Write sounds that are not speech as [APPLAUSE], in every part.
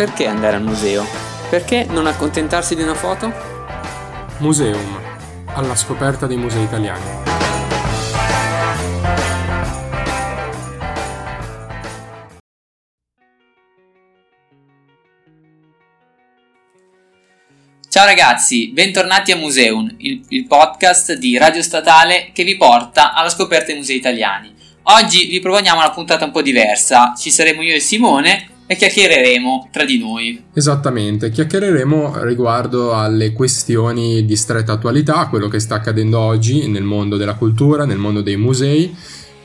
Perché andare al museo? Perché non accontentarsi di una foto? Museum, alla scoperta dei musei italiani. Ciao ragazzi, bentornati a Museum, il, il, podcast di Radio Statale che vi porta alla scoperta dei musei italiani. Oggi vi proponiamo una puntata un po' diversa, ci saremo io e Simone e chiacchiereremo tra di noi. Esattamente, chiacchiereremo riguardo alle questioni di stretta attualità, quello che sta accadendo oggi nel mondo della cultura, nel mondo dei musei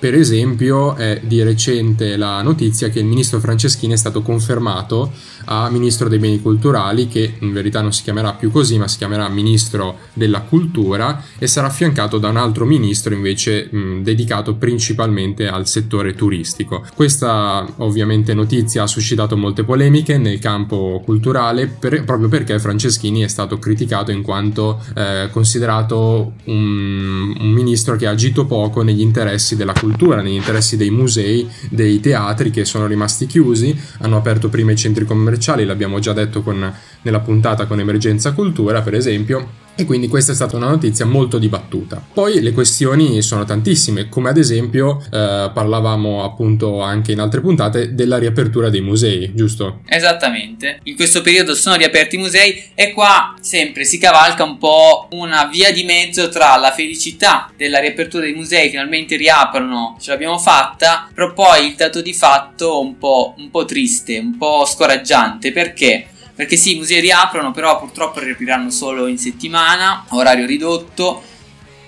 per esempio è di recente la notizia che il ministro Franceschini è stato confermato a ministro dei beni culturali, che in verità non si chiamerà più così, ma si chiamerà ministro della cultura e sarà affiancato da un altro ministro invece mh, dedicato principalmente al settore turistico. Questa ovviamente notizia ha suscitato molte polemiche nel campo culturale per, proprio perché Franceschini è stato criticato in quanto eh, considerato un, un ministro che ha agito poco negli interessi della cultura cultura, negli interessi dei musei, dei teatri che sono rimasti chiusi, hanno aperto prima i centri commerciali, l'abbiamo già detto con, nella puntata con Emergenza Cultura per esempio, e quindi questa è stata una notizia molto dibattuta. Poi le questioni sono tantissime, come ad esempio eh, parlavamo appunto anche in altre puntate della riapertura dei musei, giusto? Esattamente. In questo periodo sono riaperti i musei e qua sempre si cavalca un po' una via di mezzo tra la felicità della riapertura dei musei, finalmente riaprono, ce l'abbiamo fatta, però poi il dato di fatto un po', un po triste, un po' scoraggiante, perché? Perché sì, i musei riaprono, però purtroppo riapriranno solo in settimana, orario ridotto,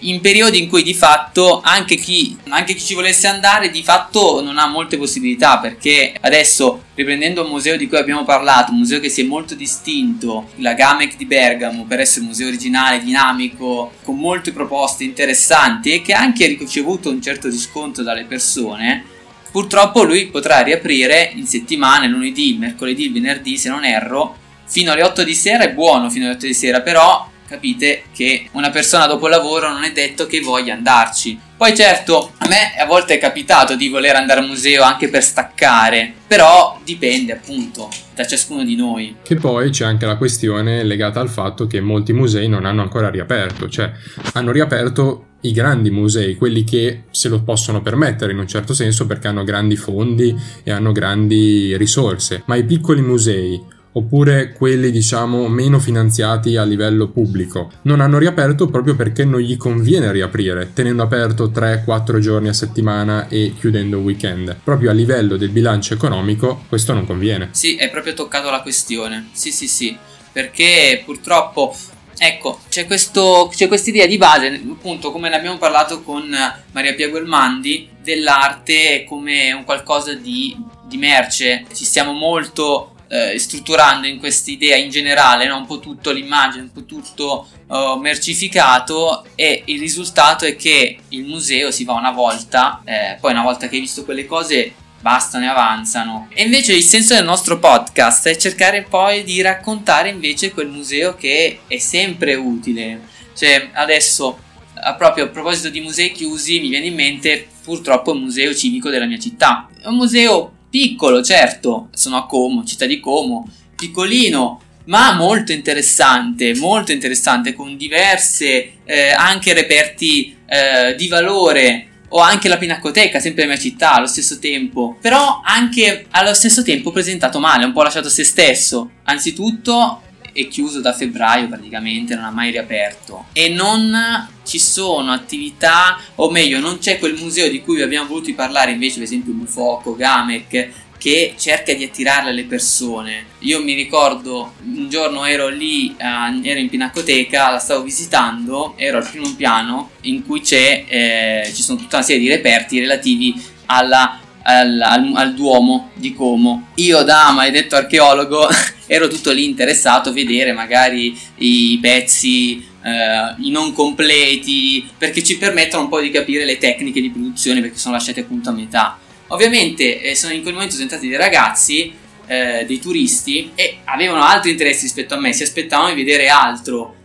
in periodi in cui di fatto anche chi, anche chi, ci volesse andare di fatto non ha molte possibilità perché adesso riprendendo un museo di cui abbiamo parlato, un museo che si è molto distinto, la Gamec di Bergamo per essere un museo originale, dinamico, con molte proposte interessanti e che ha anche ricevuto un certo riscontro dalle persone, Purtroppo lui potrà riaprire in settimana, lunedì, mercoledì, venerdì se non erro, fino alle 8 di sera, è buono fino alle 8 di sera, però capite che una persona dopo il lavoro non è detto che voglia andarci. Poi certo, a me a volte è capitato di voler andare al museo anche per staccare, però dipende appunto da ciascuno di noi. Che poi c'è anche la questione legata al fatto che molti musei non hanno ancora riaperto, cioè hanno riaperto i grandi musei, quelli che se lo possono permettere in un certo senso perché hanno grandi fondi e hanno grandi risorse, ma i piccoli musei oppure quelli diciamo meno finanziati a livello pubblico. Non hanno riaperto proprio perché non gli conviene riaprire tenendo aperto 3-4 giorni a settimana e chiudendo weekend. Proprio a livello del bilancio economico questo non conviene. Sì è proprio toccato la questione. Sì sì sì. Perché purtroppo Ecco, c'è questa idea di base, appunto, come ne abbiamo parlato con Maria Pia Guelmandi, dell'arte come un qualcosa di, di merce. Ci stiamo molto eh, strutturando in questa idea in generale, no? un po' tutto l'immagine, un po' tutto uh, mercificato e il risultato è che il museo si va una volta, eh, poi una volta che hai visto quelle cose basta, ne avanzano. E invece il senso del nostro podcast è cercare poi di raccontare invece quel museo che è sempre utile. Cioè, adesso, a proprio a proposito di musei chiusi, mi viene in mente purtroppo il museo civico della mia città. È un museo piccolo, certo, sono a Como, città di Como, piccolino, ma molto interessante, molto interessante, con diverse eh, anche reperti eh, di valore o anche la Pinacoteca, sempre nella mia città, allo stesso tempo. Però anche allo stesso tempo presentato male, un po' lasciato a se stesso. Anzitutto è chiuso da febbraio praticamente, non ha mai riaperto. E non ci sono attività, o meglio, non c'è quel museo di cui abbiamo voluto parlare invece, per esempio Bufoco, Gamec, che cerca di attirare le persone. Io mi ricordo un giorno ero lì, uh, ero in Pinacoteca, la stavo visitando, ero al primo piano in cui c'è, eh, ci sono tutta una serie di reperti relativi alla, al, al, al, Duomo di Como. Io da maledetto archeologo [LAUGHS] ero tutto lì interessato a vedere magari i pezzi eh, i non completi, perché ci permettono un po' di capire le tecniche di produzione perché sono lasciate appunto a metà. Ovviamente eh, sono in quel momento entrati dei ragazzi, eh, dei turisti, e avevano altri interessi rispetto a me, si aspettavano di vedere altro.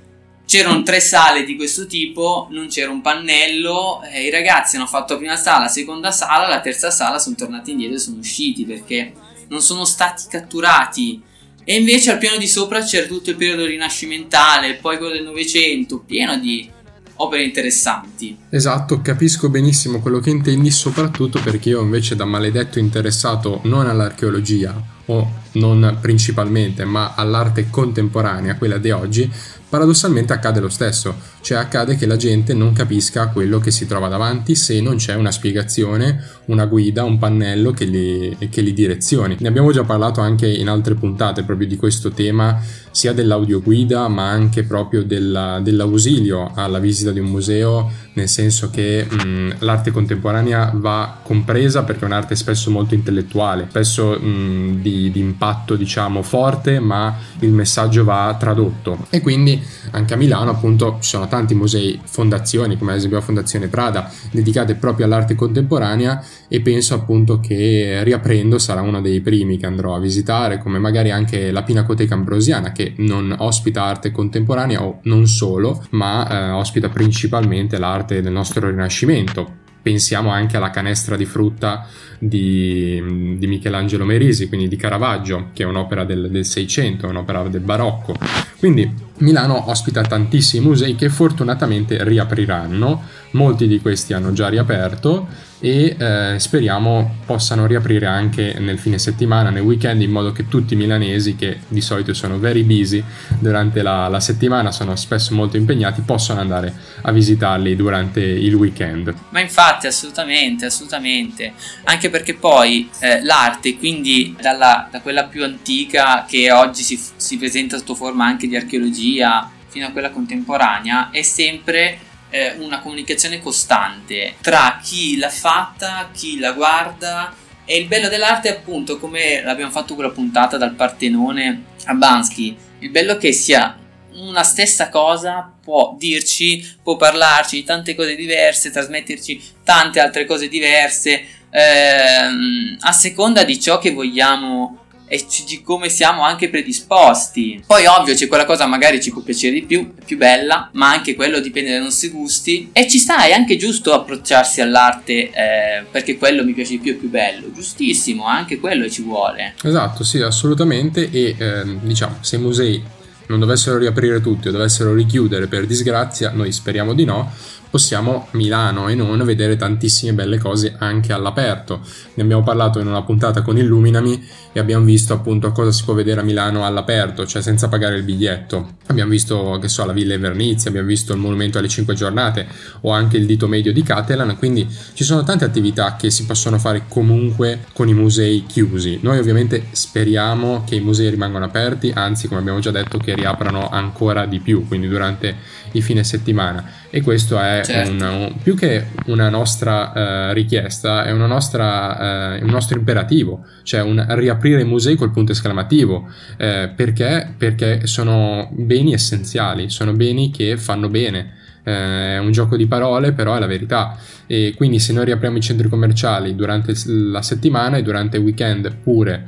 C'erano tre sale di questo tipo, non c'era un pannello, eh, i ragazzi hanno fatto la prima sala, la seconda sala, la terza sala sono tornati indietro e sono usciti perché non sono stati catturati E invece al piano di sopra c'era tutto il periodo rinascimentale, poi quello del Novecento, pieno di opere interessanti. Esatto, capisco benissimo quello che intendi, soprattutto perché io invece da maledetto interessato non all'archeologia o non principalmente, ma all'arte contemporanea, quella di oggi, paradossalmente accade lo stesso, cioè accade che la gente non capisca quello che si trova davanti se non c'è una spiegazione, una guida, un pannello che li, che li direzioni. Ne abbiamo già parlato anche in altre puntate proprio di questo tema, sia dell'audioguida ma anche proprio della, dell'ausilio alla visita di un museo, nel senso che mh, l'arte contemporanea va compresa perché è un'arte spesso molto intellettuale, spesso mh, di, di impatto diciamo forte ma il messaggio va tradotto e quindi anche a Milano appunto ci sono tanti musei, fondazioni come ad esempio la Fondazione Prada dedicate proprio all'arte contemporanea e penso appunto che riaprendo sarà uno dei primi che andrò a visitare come magari anche la Pinacoteca Ambrosiana che non ospita arte contemporanea o non solo ma eh, ospita principalmente l'arte del nostro Rinascimento pensiamo anche alla canestra di frutta di, di Michelangelo Merisi, quindi di Caravaggio, che è un'opera del, del 600, un'opera del barocco. Quindi Milano ospita tantissimi musei che fortunatamente riapriranno, molti di questi hanno già riaperto e eh, speriamo possano riaprire anche nel fine settimana, nel weekend, in modo che tutti i milanesi, che di solito sono very busy durante la, la settimana, sono spesso molto impegnati, possano andare a visitarli durante il weekend. Ma infatti, assolutamente, assolutamente, anche perché poi eh, l'arte, quindi dalla, da quella più antica che oggi si, si presenta sotto forma anche di archeologia, fino a quella contemporanea, è sempre eh, una comunicazione costante tra chi l'ha fatta, chi la guarda. E il bello dell'arte è appunto come l'abbiamo fatto quella puntata dal Partenone a Bansky, il bello che sia una stessa cosa può dirci, può parlarci di tante cose diverse, trasmetterci tante altre cose diverse, ehm, a seconda di ciò che vogliamo e di come siamo anche predisposti. Poi ovvio c'è quella cosa magari ci può piacere di più, è più bella, ma anche quello dipende dai nostri gusti e ci sta, è anche giusto approcciarsi all'arte eh, perché quello mi piace di più, è più bello, giustissimo, anche quello ci vuole. Esatto, sì, assolutamente e eh, diciamo se i musei non dovessero riaprire tutti o dovessero richiudere per disgrazia, noi speriamo di no, possiamo Milano e non vedere tantissime belle cose anche all'aperto. Ne abbiamo parlato in una puntata con Illuminami e abbiamo visto appunto cosa si può vedere a Milano all'aperto, cioè senza pagare il biglietto. Abbiamo visto, che so, la Villa Invernizia, abbiamo visto il Monumento alle Cinque Giornate o anche il dito medio di Catalan, quindi ci sono tante attività che si possono fare comunque con i musei chiusi. Noi ovviamente speriamo che i musei rimangano aperti, anzi come abbiamo già detto che riaprano ancora di più, quindi durante i fine settimana e questo è certo. un, più che una nostra uh, richiesta, è, una nostra, uh, un nostro imperativo, cioè un riaprire i musei col punto esclamativo. Uh, perché? Perché sono beni essenziali, sono beni che fanno bene. È un gioco di parole, però è la verità. E quindi, se noi riapriamo i centri commerciali durante la settimana e durante il weekend pure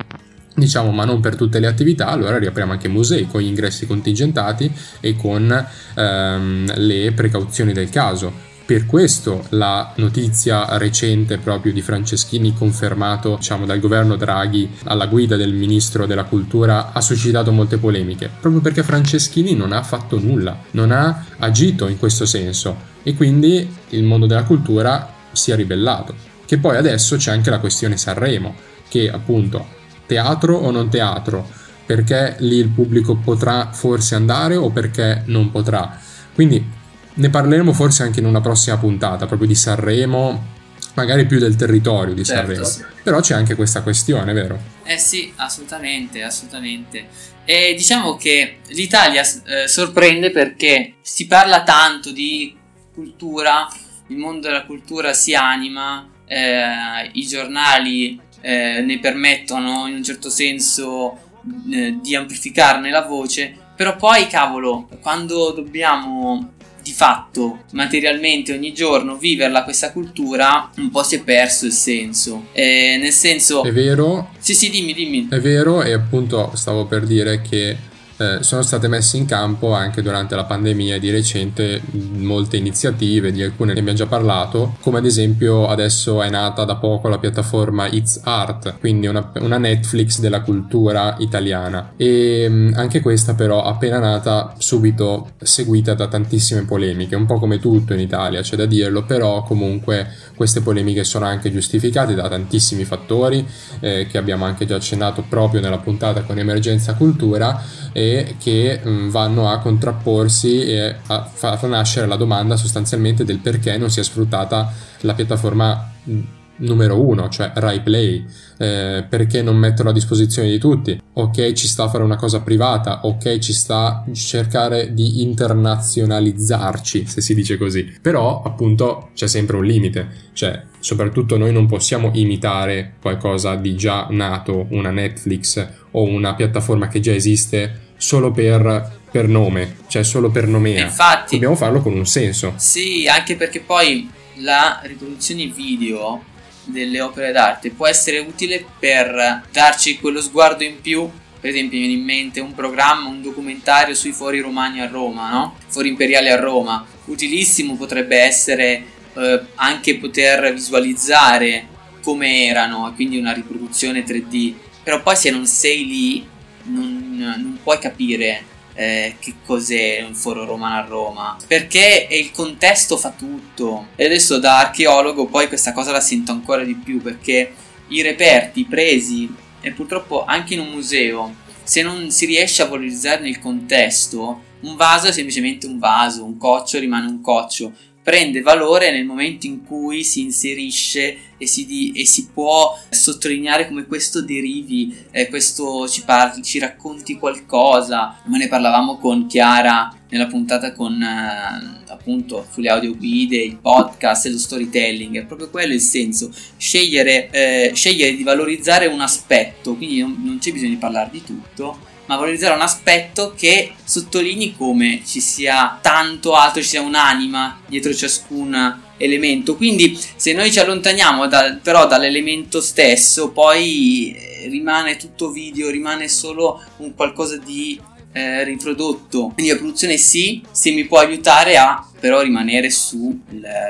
diciamo ma non per tutte le attività allora riapriamo anche i musei con gli ingressi contingentati e con ehm, le precauzioni del caso per questo la notizia recente proprio di Franceschini confermato diciamo, dal governo Draghi alla guida del ministro della cultura ha suscitato molte polemiche, proprio perché Franceschini non ha fatto nulla, non ha agito in questo senso e quindi il mondo della cultura si è ribellato. Che poi adesso c'è anche la questione Sanremo, che appunto teatro o non teatro, perché lì il pubblico potrà forse andare o perché non potrà. Quindi ne parleremo forse anche in una prossima puntata, proprio di Sanremo, magari più del territorio di certo, Sanremo. Però c'è anche questa questione, vero? Eh sì, assolutamente, assolutamente. E diciamo che l'Italia eh, sorprende perché si parla tanto di cultura, il mondo della cultura si anima, eh, i giornali eh, ne permettono in un certo senso eh, di amplificarne la voce, però poi cavolo, quando dobbiamo di fatto materialmente ogni giorno viverla questa cultura un po' si è perso il senso. Eh, nel senso è vero. Sì sì dimmi dimmi. È vero e appunto stavo per dire che eh, sono state messe in campo anche durante la pandemia di recente molte iniziative, di alcune ne abbiamo già parlato, come ad esempio adesso è nata da poco la piattaforma It's Art, quindi una, una Netflix della cultura italiana. E mm, anche questa però appena nata subito seguita da tantissime polemiche, un po' come tutto in Italia, c'è da dirlo, però comunque queste polemiche sono anche giustificate da tantissimi fattori eh, che abbiamo anche già accennato proprio nella puntata con Emergenza Cultura e che mh, mm, vanno a contrapporsi e a far nascere la domanda sostanzialmente del perché non sia sfruttata la piattaforma mm, numero uno, cioè Rai Play, eh, perché non metterlo a disposizione di tutti? Ok, ci sta a fare una cosa privata, ok, ci sta a cercare di internazionalizzarci, se si dice così, però appunto c'è sempre un limite, cioè soprattutto noi non possiamo imitare qualcosa di già nato, una Netflix o una piattaforma che già esiste solo per per nome, cioè solo per nomea. Infatti, dobbiamo farlo con un senso. Sì, anche perché poi la riproduzione video delle opere d'arte può essere utile per darci quello sguardo in più. Per esempio, mi viene in mente un programma, un documentario sui fori romani a Roma, no? Fori imperiali a Roma. Utilissimo potrebbe essere eh, anche poter visualizzare come erano, quindi una riproduzione 3D. Però poi se non sei lì, non, puoi capire eh, che cos'è un foro romano a Roma. Perché il contesto fa tutto. E adesso da archeologo poi questa cosa la sento ancora di più perché i reperti presi e purtroppo anche in un museo se non si riesce a valorizzarne il contesto un vaso è semplicemente un vaso un coccio rimane un coccio prende valore nel momento in cui si inserisce e si, di, e si può sottolineare come questo derivi, eh, questo ci, parli, ci racconti qualcosa. Ma ne parlavamo con Chiara nella puntata con eh, appunto sulle audioguide, il podcast e lo storytelling. È proprio quello il senso, scegliere, eh, scegliere di valorizzare un aspetto, quindi non, non c'è bisogno di parlare di tutto ma valorizzare un aspetto che sottolinei come ci sia tanto altro, ci sia un'anima dietro ciascun elemento. Quindi se noi ci allontaniamo da, però dall'elemento stesso, poi eh, rimane tutto video, rimane solo un qualcosa di eh, riprodotto. Quindi la produzione sì, se mi può aiutare a però rimanere sul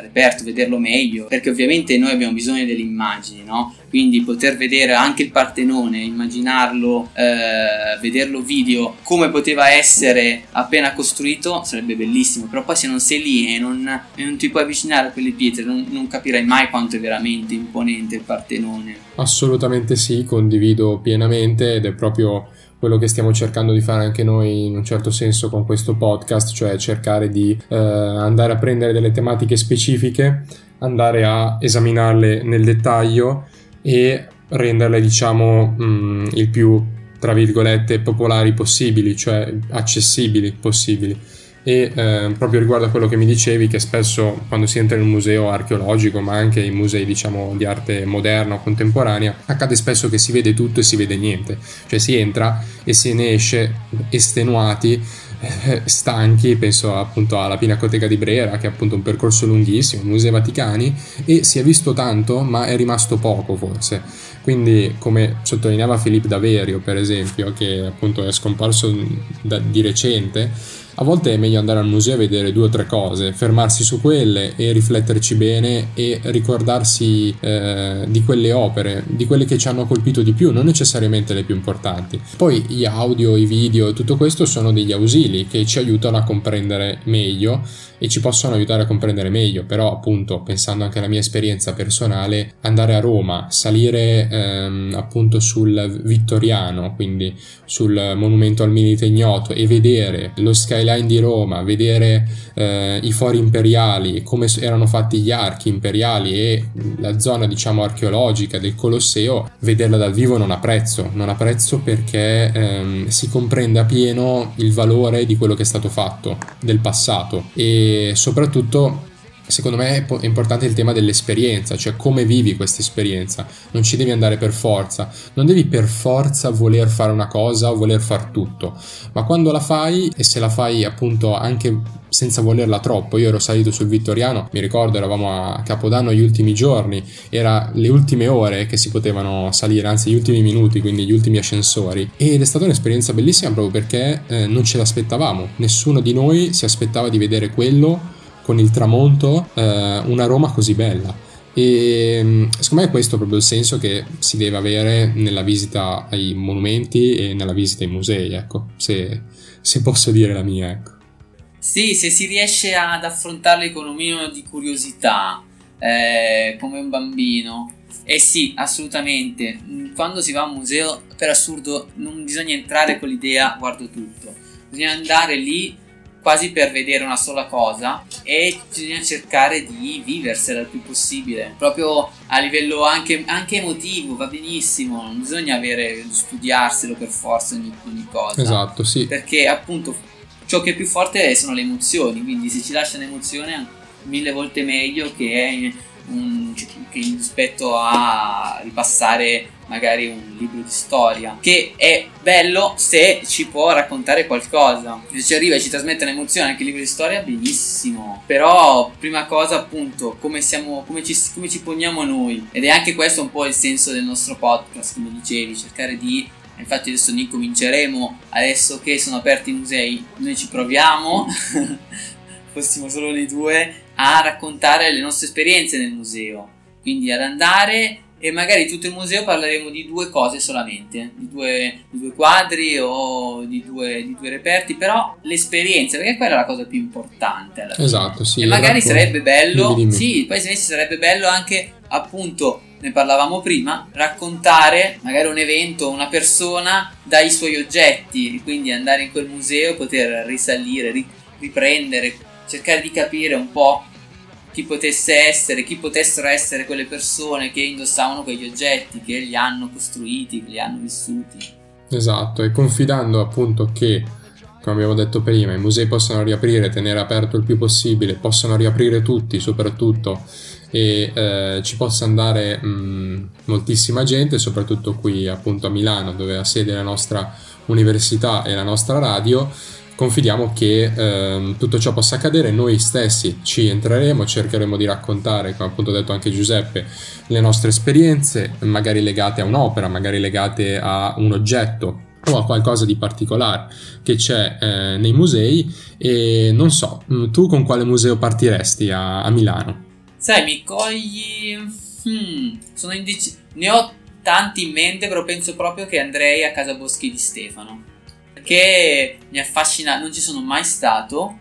reperto, vederlo meglio, perché ovviamente noi abbiamo bisogno delle immagini, no? Quindi poter vedere anche il Partenone, immaginarlo, eh, vederlo video come poteva essere appena costruito sarebbe bellissimo, però poi se non sei lì e non, e non ti puoi avvicinare a quelle pietre non, non capirai mai quanto è veramente imponente il Partenone. Assolutamente sì, condivido pienamente ed è proprio quello che stiamo cercando di fare anche noi in un certo senso con questo podcast, cioè cercare di eh, andare a prendere delle tematiche specifiche, andare a esaminarle nel dettaglio e renderle diciamo mh, mm, il più tra virgolette popolari possibili, cioè accessibili possibili e eh, proprio riguardo a quello che mi dicevi che spesso quando si entra in un museo archeologico ma anche in musei diciamo di arte moderna o contemporanea accade spesso che si vede tutto e si vede niente. Cioè si entra e se ne esce estenuati eh, stanchi penso appunto alla Pinacoteca di Brera che è appunto un percorso lunghissimo Musei Vaticani e si è visto tanto ma è rimasto poco forse. Quindi come sottolineava Filippo Daverio per esempio che appunto è scomparso da, di recente a volte è meglio andare al museo a vedere due o tre cose, fermarsi su quelle e rifletterci bene e ricordarsi eh, di quelle opere, di quelle che ci hanno colpito di più, non necessariamente le più importanti. Poi gli audio, i video, tutto questo sono degli ausili che ci aiutano a comprendere meglio e ci possono aiutare a comprendere meglio, però appunto pensando anche alla mia esperienza personale, andare a Roma, salire ehm, appunto sul Vittoriano, quindi sul monumento al Milite Ignoto e vedere lo skyline di Roma, vedere eh, i fori imperiali, come erano fatti gli archi imperiali e la zona diciamo archeologica del Colosseo, vederla dal vivo non ha prezzo, non ha prezzo perché ehm, si comprende pieno il valore di quello che è stato fatto, del passato e soprattutto secondo me è importante il tema dell'esperienza, cioè come vivi questa esperienza. Non ci devi andare per forza, non devi per forza voler fare una cosa o voler far tutto, ma quando la fai e se la fai appunto anche senza volerla troppo. Io ero salito sul Vittoriano, mi ricordo eravamo a Capodanno gli ultimi giorni, era le ultime ore che si potevano salire, anzi gli ultimi minuti, quindi gli ultimi ascensori. Ed è stata un'esperienza bellissima proprio perché eh, non ce l'aspettavamo, nessuno di noi si aspettava di vedere quello con il tramonto, eh, una Roma così bella. E mm, secondo me è questo proprio il senso che si deve avere nella visita ai monumenti e nella visita ai musei, ecco, se, se posso dire la mia, ecco. Sì, se si riesce ad affrontarli con un minimo di curiosità, eh, come un bambino. Eh sì, assolutamente. Quando si va a un museo, per assurdo, non bisogna entrare con l'idea guardo tutto. Bisogna andare lì quasi per vedere una sola cosa e bisogna cercare di viversela il più possibile, proprio a livello anche, anche emotivo, va benissimo, non bisogna avere, studiarselo per forza ogni, ogni cosa. Esatto, sì. Perché appunto ciò che è più forte sono le emozioni, quindi se ci lascia un'emozione mille volte meglio che, un, che rispetto a ripassare magari un libro di storia che è bello se ci può raccontare qualcosa. Se ci arriva e ci trasmette un'emozione anche il libro di storia benissimo. Però prima cosa appunto come, siamo, come, ci, come ci poniamo noi. Ed è anche questo un po' il senso del nostro podcast come dicevi cercare di infatti adesso ne cominceremo adesso che sono aperti i musei noi ci proviamo [LAUGHS] fossimo solo noi due a raccontare le nostre esperienze nel museo. Quindi ad andare e magari tutto il museo parleremo di due cose solamente, di due, di due quadri o di due, di due, reperti, però l'esperienza, perché quella è la cosa più importante. Esatto, sì. E magari sarebbe bello, dimmi, dimmi. sì, poi se sarebbe bello anche appunto, ne parlavamo prima, raccontare magari un evento, una persona dai suoi oggetti, quindi andare in quel museo, poter risalire, riprendere, cercare di capire un po' chi potesse essere, chi potessero essere quelle persone che indossavano quegli oggetti, che li hanno costruiti, che li hanno vissuti. Esatto, e confidando appunto che, come abbiamo detto prima, i musei possano riaprire, tenere aperto il più possibile, possano riaprire tutti soprattutto e eh, ci possa andare mh, moltissima gente, soprattutto qui appunto a Milano dove ha sede la nostra università e la nostra radio confidiamo che ehm, tutto ciò possa accadere, noi stessi ci entreremo, cercheremo di raccontare, come appunto detto anche Giuseppe, le nostre esperienze, magari legate a un'opera, magari legate a un oggetto o a qualcosa di particolare che c'è eh, nei musei e non so, mm, tu con quale museo partiresti a, a Milano? Sai, mi cogli... Hmm, sono indeciso. Ne ho tanti in mente, però penso proprio che andrei a Casa Boschi di Stefano perché mi affascina, non ci sono mai stato,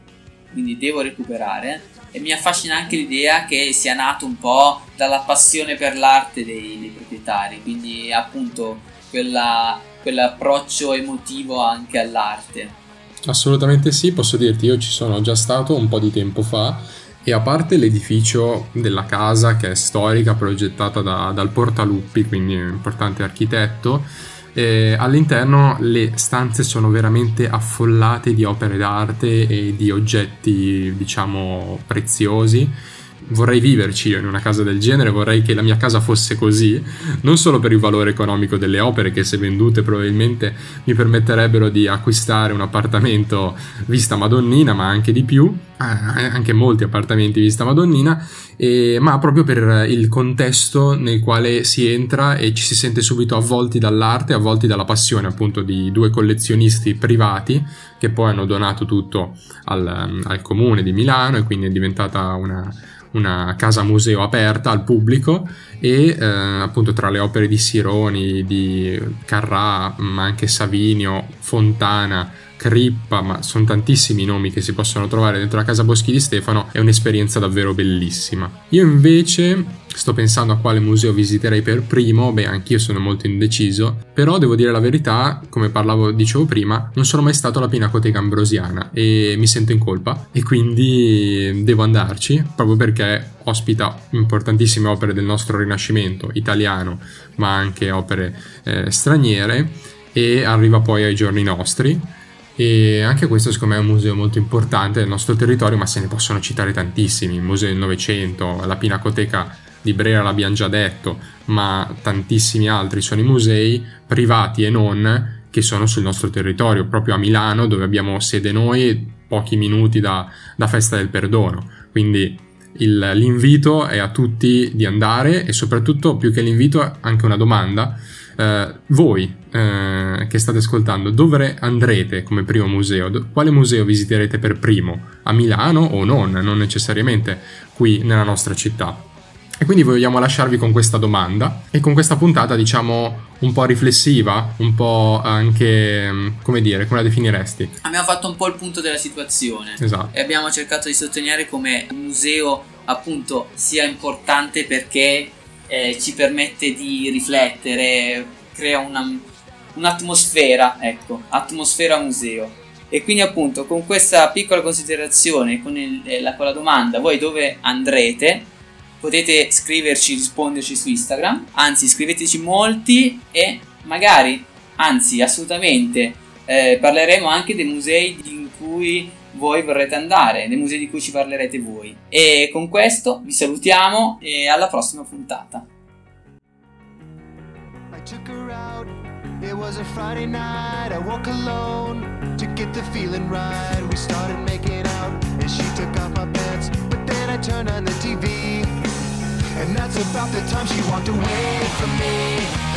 quindi devo recuperare. E mi affascina anche l'idea che sia nato un po' dalla passione per l'arte dei, dei proprietari, quindi appunto quella, quell'approccio emotivo anche all'arte. Assolutamente sì, posso dirti, io ci sono già stato un po' di tempo fa e a parte l'edificio della casa che è storica, progettata da, dal Portaluppi, quindi un importante architetto, eh, all'interno le stanze sono veramente affollate di opere d'arte e di oggetti, diciamo, preziosi vorrei viverci io in una casa del genere, vorrei che la mia casa fosse così, non solo per il valore economico delle opere che se vendute probabilmente mi permetterebbero di acquistare un appartamento vista madonnina, ma anche di più, eh, anche molti appartamenti vista madonnina, e, ma proprio per il contesto nel quale si entra e ci si sente subito avvolti dall'arte, avvolti dalla passione appunto di due collezionisti privati che poi hanno donato tutto al, al comune di Milano e quindi è diventata una una casa museo aperta al pubblico e eh, appunto tra le opere di Sironi, di Carrà, ma anche Savinio, Fontana, Crippa, ma sono tantissimi nomi che si possono trovare dentro la casa Boschi di Stefano, è un'esperienza davvero bellissima. Io invece sto pensando a quale museo visiterei per primo, beh anch'io sono molto indeciso, però devo dire la verità, come parlavo, dicevo prima, non sono mai stato alla Pinacoteca Ambrosiana e mi sento in colpa e quindi devo andarci proprio perché ospita importantissime opere del nostro Rinascimento italiano, ma anche opere eh, straniere e arriva poi ai giorni nostri E anche questo secondo me è un museo molto importante del nostro territorio, ma se ne possono citare tantissimi, il Museo del Novecento, la Pinacoteca di Brera l'abbiamo già detto, ma tantissimi altri sono i musei privati e non che sono sul nostro territorio, proprio a Milano dove abbiamo sede noi, pochi minuti da, da Festa del Perdono. Quindi il, l'invito è a tutti di andare e soprattutto più che l'invito anche una domanda. Eh, voi eh, che state ascoltando, dove andrete come primo museo? Do- quale museo visiterete per primo? A Milano o non? Non necessariamente qui nella nostra città. E quindi vogliamo lasciarvi con questa domanda e con questa puntata, diciamo, un po' riflessiva, un po' anche, mm, come dire, come la definiresti? Abbiamo fatto un po' il punto della situazione. Esatto. E abbiamo cercato di sottolineare come un museo, appunto, sia importante perché eh, ci permette di riflettere, crea una, un'atmosfera, ecco, atmosfera museo. E quindi appunto con questa piccola considerazione, con, il, eh, la, con la domanda, voi dove andrete? potete scriverci, risponderci su Instagram, anzi scriveteci molti e magari, anzi assolutamente, eh, parleremo anche dei musei in cui voi vorrete andare, dei musei di cui ci parlerete voi. E con questo vi salutiamo e alla prossima puntata. And that's about the time she walked away from me